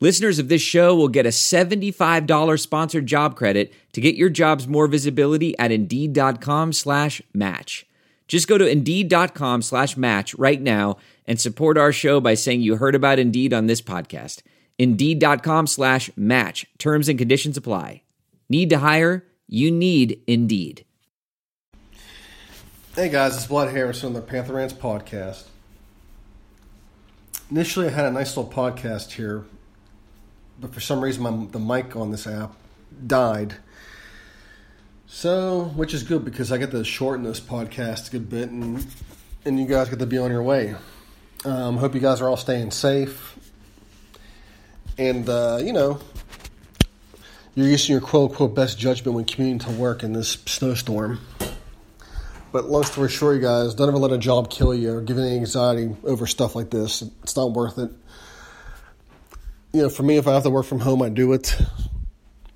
Listeners of this show will get a $75 sponsored job credit to get your jobs more visibility at Indeed.com slash match. Just go to Indeed.com slash match right now and support our show by saying you heard about Indeed on this podcast. Indeed.com slash match. Terms and conditions apply. Need to hire? You need Indeed. Hey guys, it's Blood Harrison on the Panther Rants podcast. Initially, I had a nice little podcast here, but for some reason, my, the mic on this app died. So, which is good because I get to shorten this podcast a good bit, and and you guys get to be on your way. Um, hope you guys are all staying safe, and uh, you know, you're using your quote unquote best judgment when commuting to work in this snowstorm. But long story short, you guys, don't ever let a job kill you or give any anxiety over stuff like this. It's not worth it. You know, for me, if I have to work from home, I do it.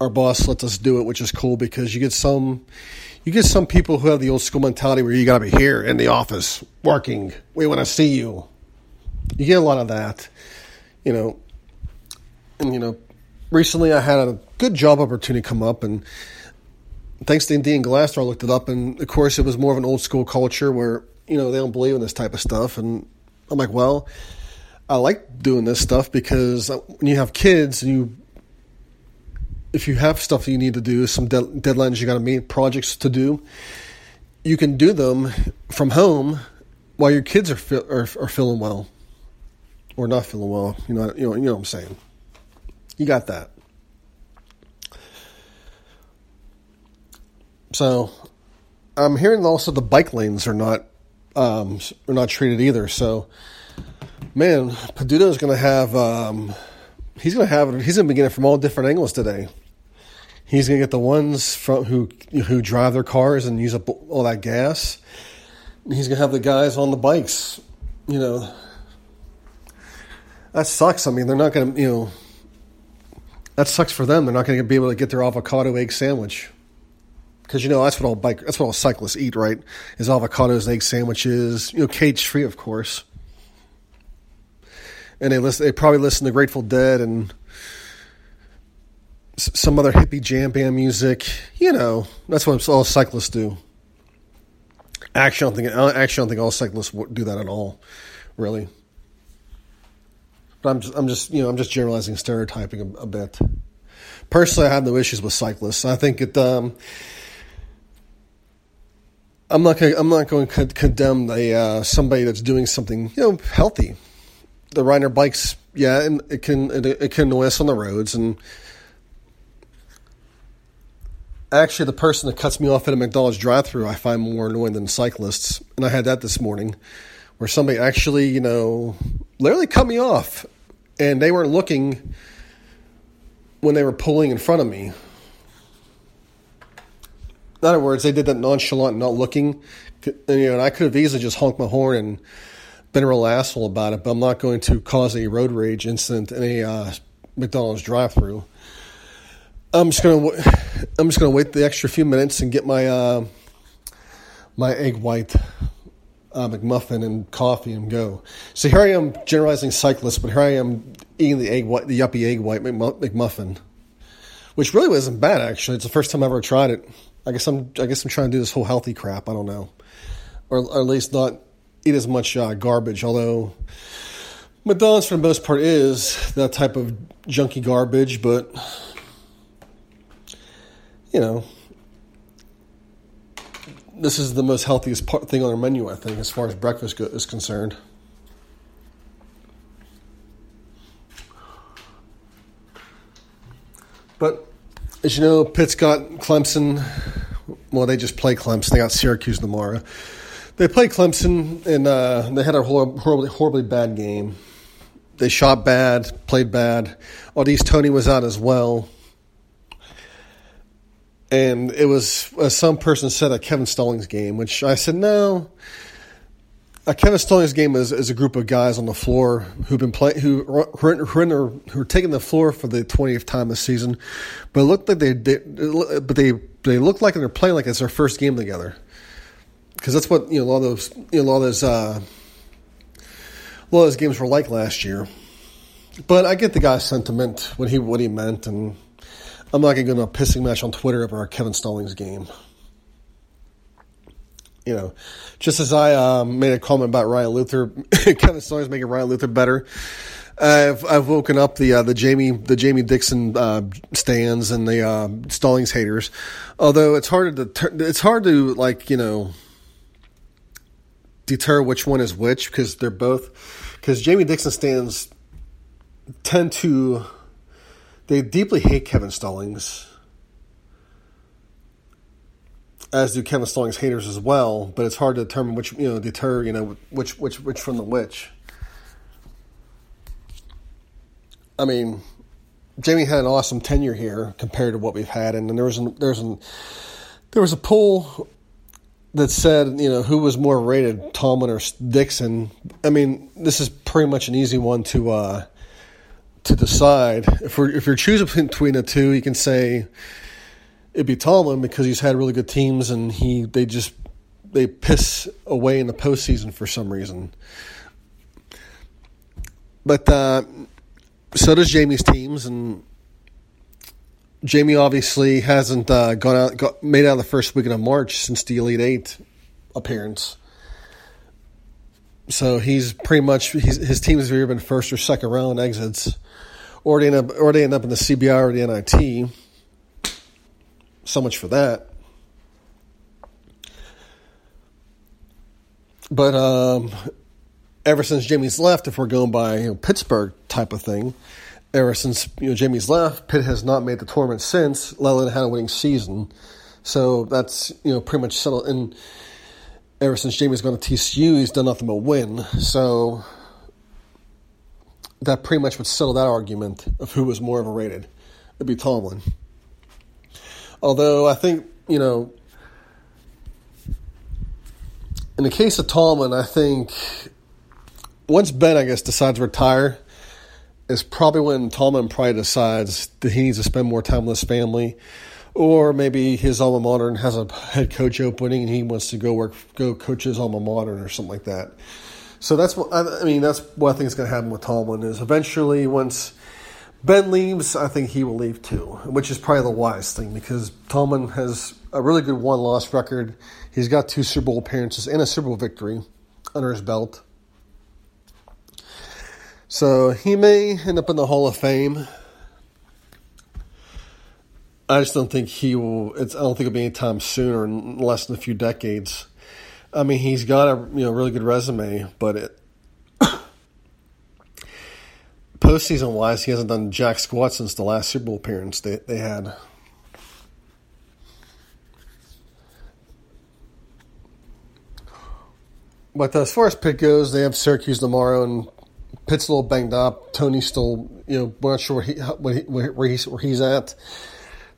Our boss lets us do it, which is cool because you get some, you get some people who have the old school mentality where you got to be here in the office working. We want to see you. You get a lot of that, you know. And you know, recently I had a good job opportunity come up, and thanks to Indian Glassdoor, I looked it up, and of course, it was more of an old school culture where you know they don't believe in this type of stuff. And I'm like, well, I like doing this stuff because when you have kids, and you if you have stuff that you need to do, some de- deadlines you got to meet, projects to do, you can do them from home while your kids are fi- are, are feeling well or not feeling well. You know, you know, you know what I'm saying. You got that. So I'm hearing also the bike lanes are not um, are not treated either. So man, Peduto is going to have um, he's going to have he's going to begin it from all different angles today. He's going to get the ones from who who drive their cars and use up all that gas. He's going to have the guys on the bikes. You know, that sucks. I mean, they're not going to you know that sucks for them. They're not going to be able to get their avocado egg sandwich because you know that's what all bike that's what all cyclists eat, right? Is avocados, egg sandwiches, you know, cage free, of course. And they listen. They probably listen to Grateful Dead and some other hippie jam band music. You know, that's what all cyclists do. Actually, I don't think actually I don't think all cyclists do that at all, really. But I'm just, I'm just you know I'm just generalizing, stereotyping a, a bit. Personally, I have no issues with cyclists. I think it. Um, I'm not gonna, I'm not going to condemn a uh, somebody that's doing something you know healthy. The rider bikes, yeah, and it can it, it can annoy us on the roads. And actually, the person that cuts me off at a McDonald's drive-through, I find more annoying than cyclists. And I had that this morning, where somebody actually, you know, literally cut me off, and they weren't looking when they were pulling in front of me. In other words, they did that nonchalant, not looking. And, you know, and I could have easily just honked my horn and been a real asshole about it, but I'm not going to cause a road rage incident in a uh, McDonald's drive-through. I'm just gonna I'm just gonna wait the extra few minutes and get my uh, my egg white uh, McMuffin and coffee and go. So here I am generalizing cyclists, but here I am eating the egg white, the yuppie egg white McMuffin, which really wasn't bad actually. It's the first time I ever tried it. I guess I'm I guess I'm trying to do this whole healthy crap. I don't know, or, or at least not eat as much uh, garbage. Although McDonald's for the most part is that type of junky garbage, but you know, this is the most healthiest part, thing on our menu, I think, as far as breakfast is concerned. But as you know, Pitt's got Clemson. Well, they just play Clemson. They got Syracuse tomorrow. They played Clemson, and uh, they had a horribly, horribly bad game. They shot bad, played bad. Au'Diese Toney was out as well. and it was uh, some person said a Kevin Stallings game, which I said no. A Kevin Stallings game is, is a group of guys on the floor who've been playing who who are, who are taking the floor for the twentieth time this season, but it looked like they, they but they they look like they're playing like it's their first game together, because that's what you know a lot of those you know a lot of those uh, a lot of those games were like last year. But I get the guy's sentiment, what he what he meant, and I'm not going to go into a pissing match on Twitter over Kevin Stallings game. You know, just as I um, made a comment about Ryan Luther, Kevin Stallings making Ryan Luther better. I've I've woken up the uh, the Jamie the Jamie Dixon uh, stands and the uh, Stallings haters. Although it's hard to it's hard to like you know deter which one is which because they're both because Jamie Dixon stands tend to they deeply hate Kevin Stallings, as do Kevin Stallings haters as well. But it's hard to determine which you know deter you know which which which from the which. I mean, Jamie had an awesome tenure here compared to what we've had, and, there was an, there was an, there was a poll that said you know who was more rated, Tomlin or Dixon. I mean, this is pretty much an easy one to. Uh, to decide. If we're if you're choosing between the two, you can say it'd be Tomlin because he's had really good teams and he they just they piss away in the postseason for some reason. But uh, so does Jamie's teams, and Jamie obviously hasn't uh, gone out, got, made out of the first weekend of March since the Elite Eight appearance. So he's pretty much he's, his team has either been first or second round exits or they end up, or they end up in the CBI or the NIT. So much for that. But um, ever since Jamie's left, if we're going by you know, Pittsburgh type of thing, ever since you know Jamie's left, Pitt has not made the tournament since, let alone had a winning season. So that's you know pretty much settled. And ever since Jamie's gone to TCU, he's done nothing but win. So that pretty much would settle that argument of who was more overrated. It'd be Tomlin. Although I think, you know, in the case of Tomlin, I think once Ben, I guess, decides to retire, is probably when Tomlin probably decides that he needs to spend more time with his family, or maybe his alma mater has a head coach opening and he wants to go work, go coach his alma mater or something like that. So that's what I mean. That's what I think is going to happen with Tomlin is eventually once Ben leaves, I think he will leave too, which is probably the wise thing because Tomlin has a really good one loss record. He's got two Super Bowl appearances and a Super Bowl victory under his belt. So he may end up in the Hall of Fame. I just don't think he will. It's, I don't think it'll be anytime soon or less than a few decades. I mean, he's got a you know really good resume, but it postseason wise, he hasn't done jack squat since the last Super Bowl appearance they they had. But as far as Pitt goes, they have Syracuse tomorrow, and Pitt's a little banged up. Toney's still, you know, we're not sure where, he, where, he's where he's at.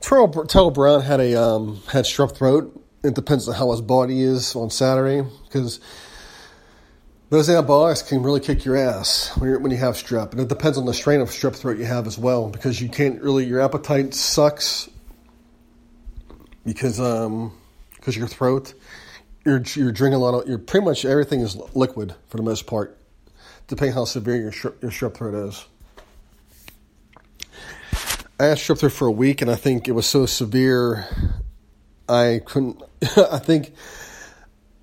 Terrell, Terrell Brown had a um, had strep throat it depends on how his body is on Saturday because those antibiotics can really kick your ass when, when you have strep, and it depends on the strain of strep throat you have as well because you can't really your appetite sucks because um because your throat you're you're drinking a lot of you're pretty much everything is liquid for the most part, depending how severe your your strep throat is. I had strep throat for a week, and I think it was so severe I couldn't. I think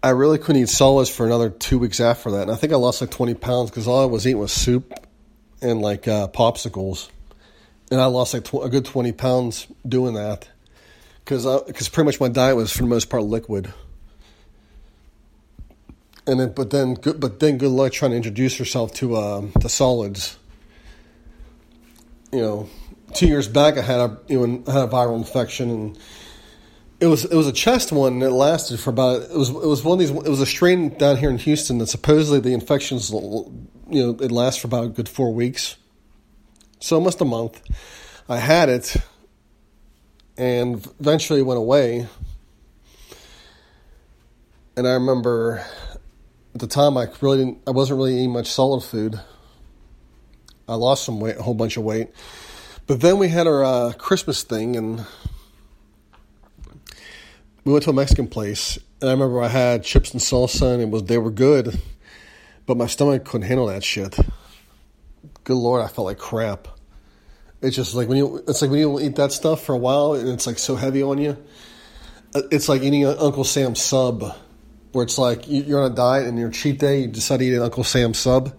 I really couldn't eat solids for another two weeks after that, and I think I lost like twenty pounds because all I was eating was soup and like uh, popsicles, and I lost like tw- a good twenty pounds doing that because because pretty much my diet was for the most part liquid. And then, but then, good, but then, good luck trying to introduce yourself to um, to solids. You know, two years back, I had a you know had a viral infection and it was it was a chest one. and It lasted for about it was it was one of these. It was a strain down here in Houston that supposedly the infections you know it lasts for about a good four weeks, so almost a month. I had it, and eventually went away. And I remember at the time I really didn't, I wasn't really eating much solid food. I lost some weight, a whole bunch of weight. But then we had our uh, Christmas thing, and we went to a Mexican place. And I remember I had chips and salsa, and it was they were good, but my stomach couldn't handle that shit. Good lord, I felt like crap. It's just like when you it's like when you eat that stuff for a while and it's like so heavy on you. Uh, it's like eating Uncle Sam sub, where it's like you're on a diet and your cheat day you decide to eat an Uncle Sam sub.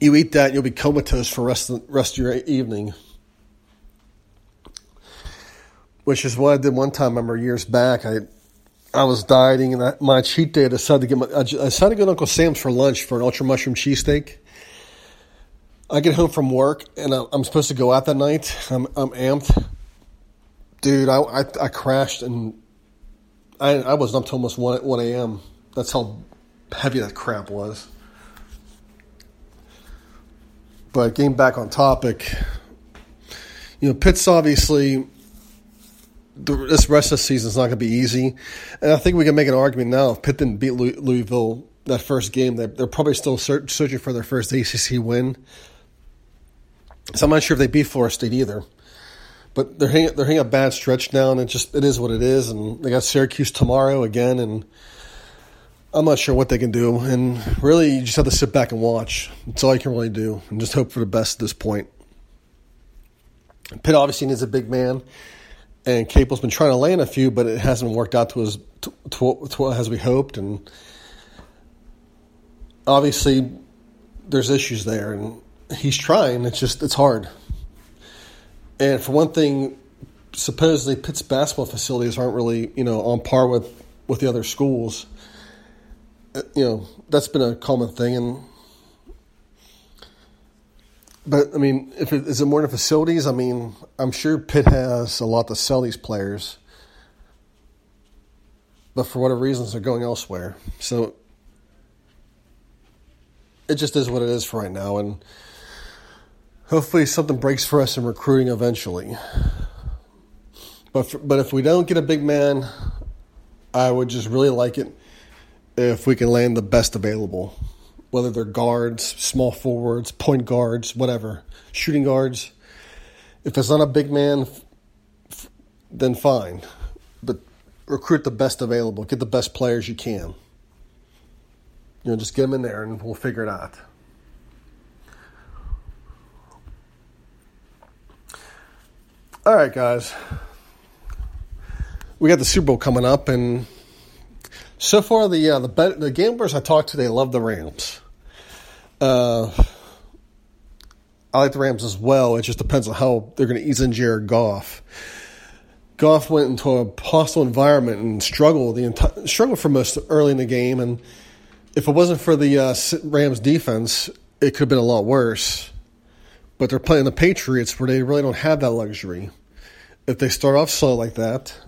You eat that, you'll be comatose for rest of, rest of your evening. Which is what I did one time. I remember years back. I I was dieting and I, my cheat day I decided to get my I decided to go to Uncle Sam's for lunch for an ultra mushroom cheesesteak I get home from work and I'm supposed to go out that night. I'm, I'm amped. Dude, I, I, I crashed and I, I was up to almost 1, 1 a.m. That's how heavy that crap was. But getting back on topic, you know, Pitt's obviously this rest of the season is not going to be easy, and I think we can make an argument now. If Pitt didn't beat Louisville that first game, they're, they're probably still searching for their first ACC win. So I'm not sure if they beat Florida State either. But they're hitting, they're hitting a bad stretch now, and it just it is what it is. And they got Syracuse tomorrow again, and I'm not sure what they can do. And really, you just have to sit back and watch. That's all you can really do, and just hope for the best at this point. Pitt obviously needs a big man, and Capel's been trying to land a few, but it hasn't worked out to as to, to, to as we hoped. And obviously, there's issues there, and he's trying. It's just it's hard. And for one thing, supposedly Pitt's basketball facilities aren't really you know on par with with the other schools. Uh, you know that's been a common thing, and but I mean, if it is it more than facilities? I mean, I'm sure Pitt has a lot to sell these players, but for whatever reasons, they're going elsewhere. So it just is what it is for right now, and hopefully something breaks for us in recruiting eventually. But for, but if we don't get a big man, I would just really like it if we can land the best available, whether they're guards, small forwards, point guards, whatever, shooting guards. If it's not a big man, then fine. But recruit the best available, get the best players you can. You know, just get them in there and we'll figure it out. All right, guys. We got the Super Bowl coming up, and so far the uh, the bet, the gamblers I talked to they love the Rams. Uh, I like the Rams as well. It just depends on how they're going to ease in Jared Goff. Goff went into a hostile environment and struggled the struggled for most early in the game, and if it wasn't for the uh, Rams defense, it could have been a lot worse but they're playing the Patriots where they really don't have that luxury. If they start off slow like that,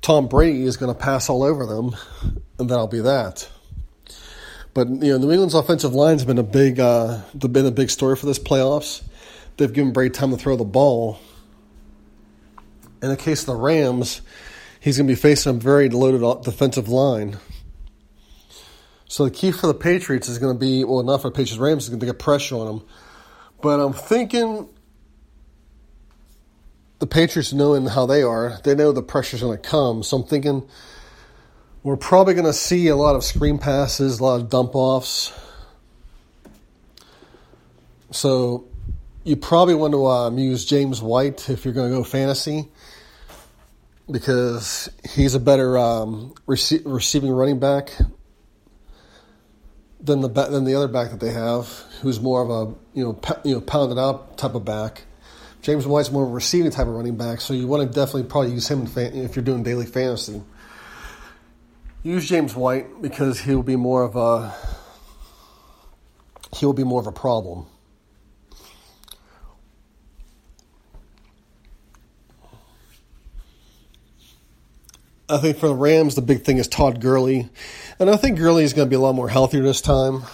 Tom Brady is going to pass all over them, and that'll be that. But you know, New England's offensive line has been a big, uh, been a big story for this playoffs. They've given Brady time to throw the ball. In the case of the Rams, he's going to be facing a very loaded defensive line. So the key for the Patriots is going to be well, not for the Patriots. Rams is going to get pressure on them but I'm thinking the Patriots, knowing how they are, they know the pressure's going to come. So I'm thinking we're probably going to see a lot of screen passes, a lot of dump offs. So you probably want to um, use James White if you're going to go fantasy because he's a better um, rece- receiving running back than the than the other back that they have, who's more of a you know you know pounded out type of back. James White's more of a receiving type of running back, so you want to definitely probably use him fan- if you're doing daily fantasy. Use James White because he'll be more of a he'll be more of a problem. I think for the Rams, the big thing is Todd Gurley. And I think Gurley is going to be a lot more healthier this time.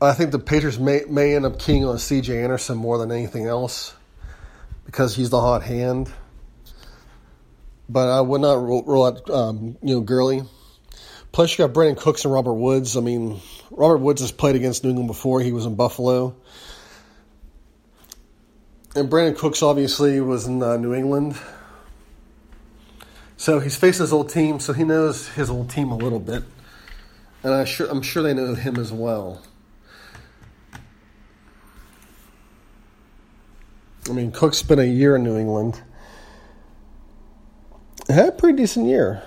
I think the Patriots may may end up keying on C.J. Anderson more than anything else because he's the hot hand. But I would not rule, rule out um, you know Gurley. Plus, you got Brandin Cooks and Robert Woods. I mean, Robert Woods has played against New England before. He was in Buffalo. And Brandin Cooks obviously was in uh, New England. So he's facing his old team, so he knows his old team a little bit. And I sure, I'm sure they know him as well. I mean, Cook's spent a year in New England. Had a pretty decent year.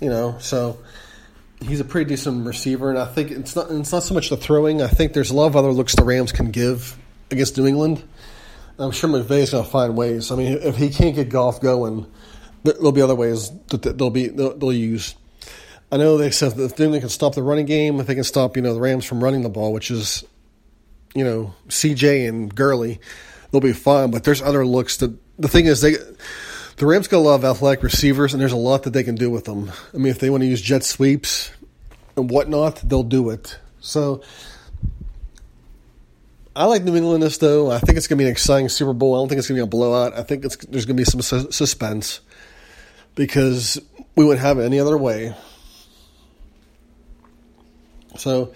You know, so he's a pretty decent receiver, and I think it's not it's not so much the throwing. I think there's a lot of other looks the Rams can give against New England. I'm sure McVay's going to find ways. I mean, if he can't get Goff going, there'll be other ways that they'll be they'll, they'll use. I know they said that if they can stop the running game, if they can stop you know the Rams from running the ball, which is you know CJ and Gurley, they'll be fine. But there's other looks that the thing is they the Rams got a lot of athletic receivers, and there's a lot that they can do with them. I mean, if they want to use jet sweeps and whatnot, they'll do it. So I like New England this though. I think it's going to be an exciting Super Bowl. I don't think it's going to be a blowout. I think there's going to be some su- suspense because we wouldn't have it any other way. So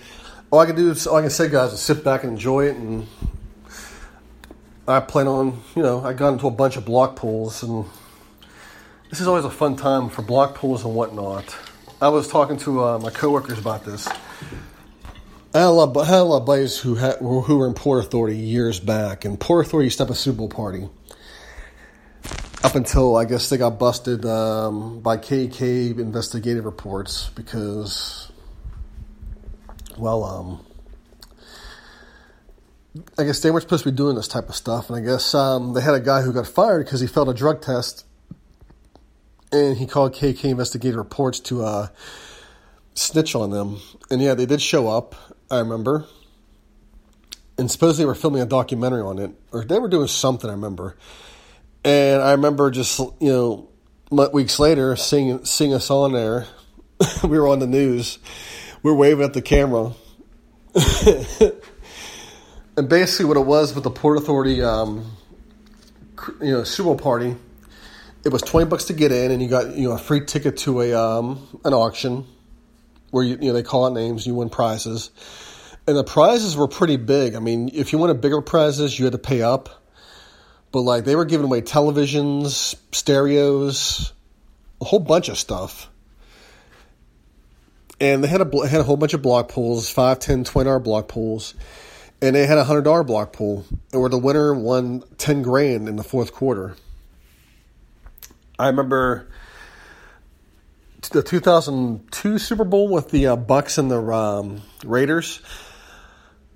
all I can do is all I can say, guys, is sit back and enjoy it. And I plan on, you know, I got into a bunch of block pools, and this is always a fun time for block pools and whatnot. I was talking to uh, my coworkers about this. I had a lot, I had a lot of buddies who had, who were in Port Authority years back, and Port Authority used to have a Super Bowl party. Up until I guess they got busted um, by KK investigative reports because, well, um, I guess they weren't supposed to be doing this type of stuff, and I guess um, they had a guy who got fired because he failed a drug test, and he called KK investigative reports to uh, snitch on them. And yeah, they did show up I remember. And suppose they were filming a documentary on it, or they were doing something, I remember. And I remember just, you know, weeks later, seeing, seeing us on there. we were on the news. We are waving at the camera. and basically, what it was with the Port Authority, um, you know, Bowl party, it was 20 bucks to get in, and you got, you know, a free ticket to a um, an auction where you, you know they call out names, you win prizes, and the prizes were pretty big. I mean, if you wanted bigger prizes, you had to pay up, but like they were giving away televisions, stereos, a whole bunch of stuff. And they had a had a whole bunch of block pools, five, ten, twenty dollar block pools, and they had a hundred dollar block pool, where the winner won ten grand in the fourth quarter. I remember the 2002 Super Bowl with the uh, Bucs and the um, Raiders,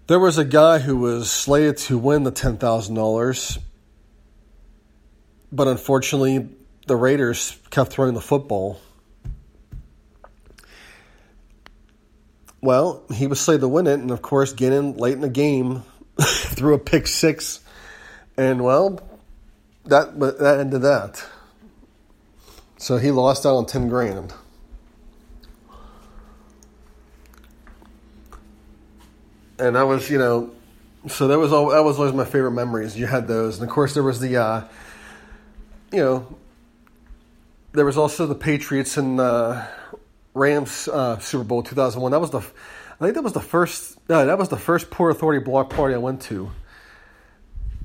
there was a guy who was slated to win the ten thousand dollars, but unfortunately, the Raiders kept throwing the football. Well, he was slated to win it, and of course, Gannon late in the game threw a pick six, and well, that that ended that. So he lost out on 10 grand. And I was, you know, so that was all, that was always my favorite memories. You had those. And of course there was the uh, you know, there was also the Patriots and uh, Rams uh, Super Bowl 2001. That was the I think that was the first no, that was the first Port Authority block party I went to.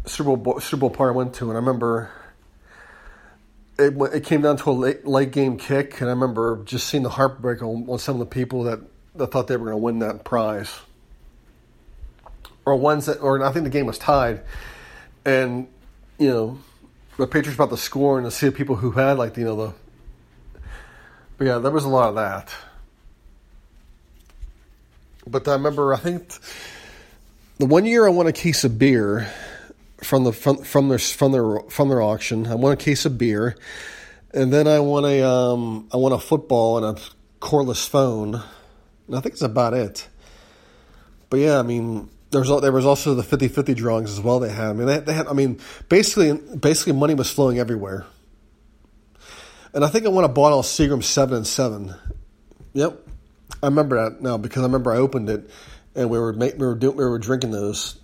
Super Bowl Super Bowl party I went to and I remember it, it came down to a late, late game kick, and I remember just seeing the heartbreak on, on some of the people that, that thought they were going to win that prize, or ones that, or I think the game was tied, and you know, the Patriots about to score, and to see people who had like you know the, but yeah, there was a lot of that. But I remember, I think the one year I won a case of beer from the from, from their from their from their auction. I won a case of beer, and then I won a um, I won a football and a cordless phone. And I think it's about it. But yeah, I mean, there was there was also the 50-50 drawings as well. They had. I mean, they, they had. I mean, basically, basically, money was flowing everywhere. and I think I won a bottle of Seagram seven and seven. Yep, I remember that now because I remember I opened it and we were we were doing, we were drinking those.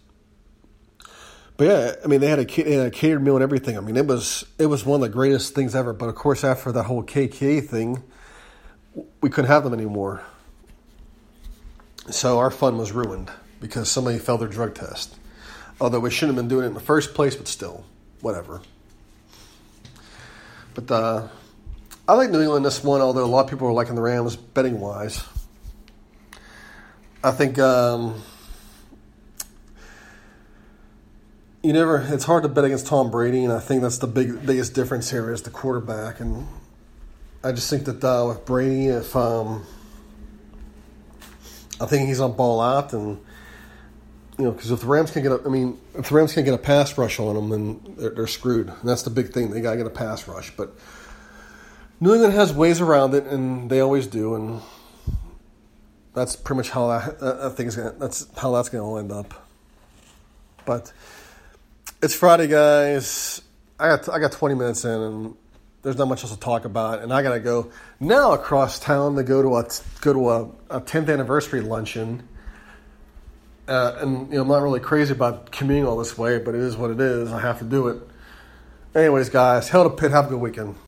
But yeah, I mean they had a, they had a catered meal and everything. I mean it was it was one of the greatest things ever. But of course, after that whole KDKA thing, we couldn't have them anymore. So our fun was ruined because somebody failed their drug test. Although we shouldn't have been doing it in the first place, but still, whatever. But uh, I like New England this one, although a lot of people are liking the Rams betting wise. I think um, you never. It's hard to bet against Tom Brady, and I think that's the big biggest difference here is the quarterback. And I just think that uh, with Brady, if um, I think he's on ball out, and you know, because if the Rams can get a, I mean, if the Rams can get a pass rush on them, then they're, they're screwed. And that's the big thing. They got to get a pass rush. But New England has ways around it, and they always do. And that's pretty much how that, that thing's gonna, that's how that's going to end up. But it's Friday, guys. I got I got 20 minutes in, and there's not much else to talk about, and I gotta go now across town to go to a go to a, a 10th anniversary luncheon. Uh, and you know, I'm not really crazy about commuting all this way, but it is what it is. I have to do it. Anyways, guys, hell to Pitt. Have a good weekend.